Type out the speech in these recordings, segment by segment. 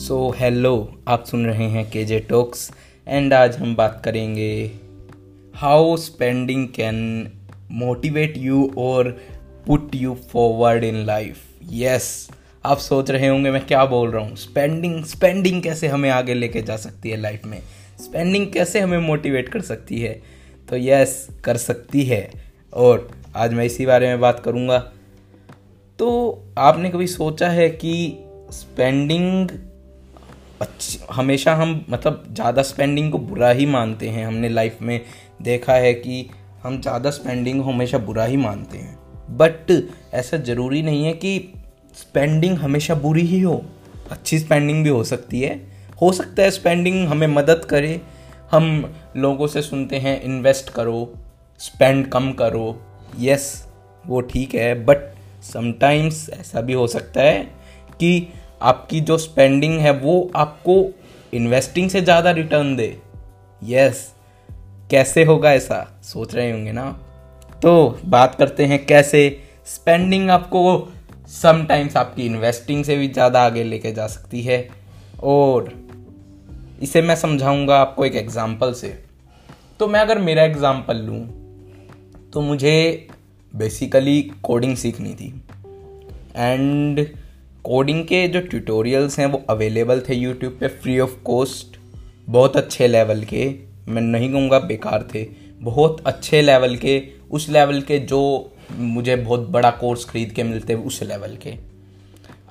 सो so, hello आप सुन रहे हैं के जे टॉक्स एंड आज हम बात करेंगे how spending can motivate you और put you forward in life yes आप सोच रहे होंगे मैं क्या बोल रहा हूँ? स्पेंडिंग स्पेंडिंग कैसे हमें आगे लेके जा सकती है लाइफ में? स्पेंडिंग कैसे हमें मोटिवेट कर सकती है? तो यस कर सकती है। और आज मैं इसी बारे में बात करूँगा। तो आपने कभी सोचा है कि स्पेंडिंग हमेशा हम मतलब ज़्यादा स्पेंडिंग को बुरा ही मानते हैं। हमने लाइफ में देखा है कि हम ज़्यादा स्पेंडिंग हमेशा बुरा ही मानते हैं। बट ऐसा ज़रूरी नहीं है कि स्पेंडिंग हमेशा बुरी ही हो। अच्छी स्पेंडिंग भी हो सकती है। हो सकता है स्पेंडिंग हमें मदद करे। हम लोगों से सुनते हैं इन्वेस्ट करो स्पेंड कम करो। यस वो ठीक है। बट समटाइम्स ऐसा भी हो सकता है कि आपकी जो स्पेंडिंग है, वो आपको इन्वेस्टिंग से ज़्यादा रिटर्न दे। यस कैसे होगा ऐसा? सोच रहे होंगे ना तो बात करते हैं कैसे स्पेंडिंग आपको समटाइम्स आपकी इन्वेस्टिंग से भी ज़्यादा आगे लेके जा सकती है। और इसे मैं समझाऊँगा आपको एक एग्जांपल से। तो मैं अगर मेरा एग्जांपल लूँ तो मुझे बेसिकली कोडिंग सीखनी थी। एंड कोडिंग के जो ट्यूटोरियल्स हैं वो अवेलेबल थे यूट्यूब पे फ्री ऑफ़ कॉस्ट बहुत अच्छे लेवल के। मैं नहीं कहूँगा बेकार थे, बहुत अच्छे लेवल के, उस लेवल के जो मुझे बहुत बड़ा कोर्स खरीद के मिलते, उस लेवल के।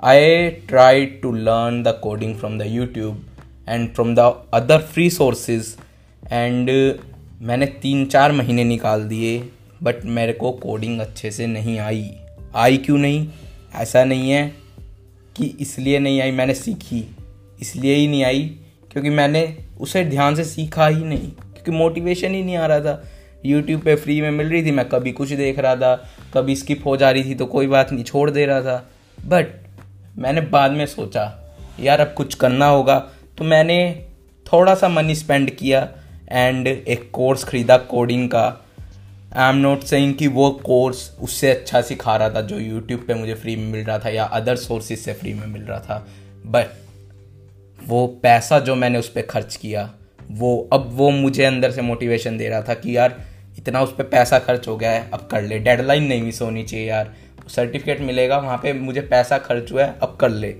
I try to learn the coding from the YouTube and from the other free sources and मैंने तीन चार महीने निकाल दिए बट मेरे को कोडिंग अच्छे से नहीं आई। आई क्यों नहीं? ऐसा नहीं है। कि इसलिए नहीं आई, मैंने सीखी। इसलिए ही नहीं आई, क्योंकि मैंने उसे ध्यान से सीखा ही नहीं। क्योंकि मोटिवेशन ही नहीं आ रहा था। यूट्यूब पे फ्री में मिल रही थी, मैं कभी कुछ देख रहा था, कभी स्किप हो जा रही थी तो कोई बात नहीं, छोड़ दे रहा था। बट मैंने बाद में सोचा, यार अब कुछ करना होगा। तो मैंने थोड़ा सा मनी स्पेंड किया एंड एक कोर्स ख़रीदा कोडिंग का। आई एम नॉट सेइंग कि वो कोर्स उससे अच्छा सिखा रहा था, जो यूट्यूब पे मुझे फ्री में मिल रहा था या अदर सोर्सेज से फ्री में मिल रहा था। बट वो पैसा जो मैंने उस पर खर्च किया, वो अब वो मुझे अंदर से मोटिवेशन दे रहा था कि यार, इतना उस पर पैसा खर्च हो गया है, अब कर ले। डेडलाइन नहीं मिस होनी चाहिए यार। सर्टिफिकेट मिलेगा, वहाँ पे मुझे पैसा खर्च हुआ है, अब कर ले।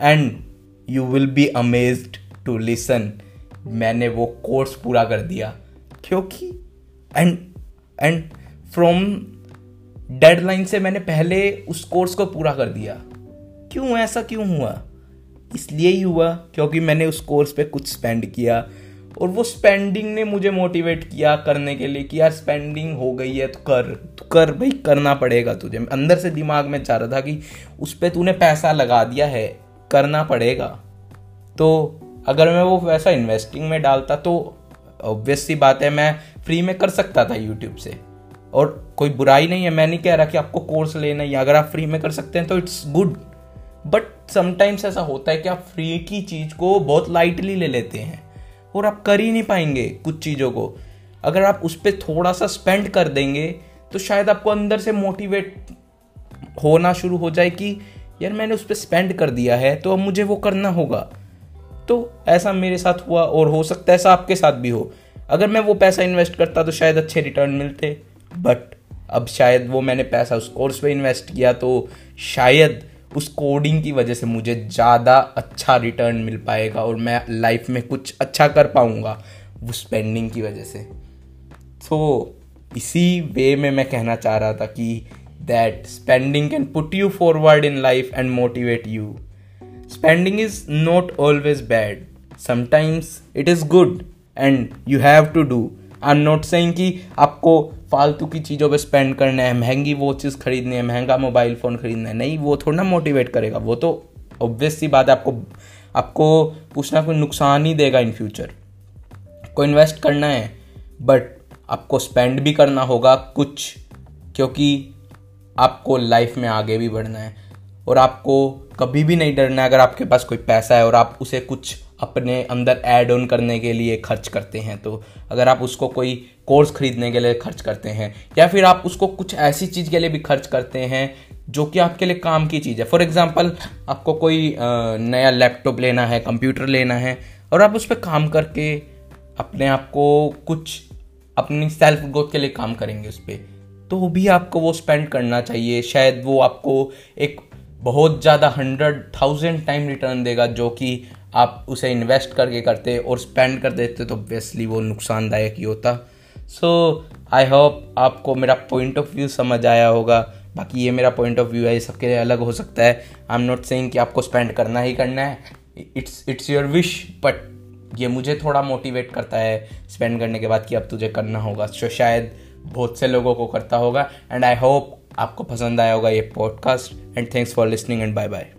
And you will be amazed to listen मैंने वो कोर्स पूरा कर दिया। क्योंकि एंड एंड फ्रॉम डेडलाइन से मैंने पहले उस कोर्स को पूरा कर दिया। क्यों ऐसा क्यों हुआ? इसलिए ही हुआ क्योंकि मैंने उस कोर्स पे कुछ स्पेंड किया। और वो स्पेंडिंग ने मुझे मोटिवेट किया करने के लिए कि यार स्पेंडिंग हो गई है तो कर तो कर भाई, करना पड़ेगा तुझे। अंदर से दिमाग में चाह रहा था कि उस पर तूने पैसा लगा दिया है, करना पड़ेगा। तो अगर मैं वो पैसा इन्वेस्टिंग में डालता तो ऑब्वियस सी बात है, मैं फ्री में कर सकता था यूट्यूब से। और कोई बुराई नहीं है, मैं नहीं कह रहा कि आपको कोर्स लेना ही अगर आप फ्री में कर सकते हैं तो इट्स गुड बट समटाइम्स ऐसा होता है कि आप फ्री की चीज़ को बहुत लाइटली ले लेते हैं और आप कर ही नहीं पाएँगे कुछ चीज़ों को। अगर आप उस पर थोड़ा सा स्पेंड कर देंगे तो शायद आपको अंदर से मोटिवेट होना शुरू हो जाए कि यार मैंने उस पर स्पेंड कर दिया है तो अब मुझे वो करना होगा। तो ऐसा मेरे साथ हुआ और हो सकता है ऐसा आपके साथ भी हो। अगर मैं वो पैसा इन्वेस्ट करता तो शायद अच्छे रिटर्न मिलते बट अब शायद वो मैंने पैसा उस कोर्स पे इन्वेस्ट किया तो शायद उस कोडिंग की वजह से मुझे ज़्यादा अच्छा रिटर्न मिल पाएगा और मैं लाइफ में कुछ अच्छा कर पाऊँगा वो स्पेंडिंग की वजह से। तो इसी वे में मैं कहना चाह रहा था कि that spending can put you forward in life and motivate you spending is not always bad sometimes it is good and you have to do I am not saying कि आपको फालतू की चीज़ों पे स्पेंड करना है, महँगी वॉचेस खरीदनी है, महँगा मोबाइल फ़ोन खरीदना है। नहीं, वो थोड़ा ना मोटिवेट करेगा। वो तो ऑब्वियस सी बात है, आपको आपको कुछ ना कुछ नुकसान ही देगा इन फ्यूचर को इन्वेस्ट करना है बट आपको स्पेंड भी करना होगा कुछ, क्योंकि आपको लाइफ में आगे भी बढ़ना है। और आपको कभी भी नहीं डरना है, अगर आपके पास कोई पैसा है और आप उसे कुछ अपने अंदर ऐड ऑन करने के लिए खर्च करते हैं। तो अगर आप उसको कोई कोर्स खरीदने के लिए खर्च करते हैं, या फिर आप उसको कुछ ऐसी चीज़ के लिए भी खर्च करते हैं, जो कि आपके लिए काम की चीज़ है। फॉर एग्ज़ाम्पल आपको कोई नया लैपटॉप लेना है कंप्यूटर लेना है, और आप उस पर काम करके अपने आप को कुछ अपनी सेल्फ ग्रोथ के लिए काम करेंगे उस पर तो भी आपको वो स्पेंड करना चाहिए। शायद वो आपको एक बहुत ज़्यादा हंड्रेड थाउज़ेंड टाइम रिटर्न देगा, जो कि आप उसे इन्वेस्ट करके करते और स्पेंड कर देते तो ऑब्वियसली वो नुकसानदायक ही होता। सो आई होप आपको मेरा पॉइंट ऑफ़ व्यू समझ आया होगा। बाकी ये मेरा पॉइंट ऑफ़ व्यू है, ये सबके लिए अलग हो सकता है। आई एम नॉट सेइंग कि आपको स्पेंड करना ही करना है। It's it's your wish but ये मुझे थोड़ा मोटिवेट करता है स्पेंड करने के बाद कि अब तुझे करना होगा। सो शायद बहुत से लोगों को करता होगा। एंड आई होप आपको पसंद आया होगा ये podcast and thanks for listening and bye bye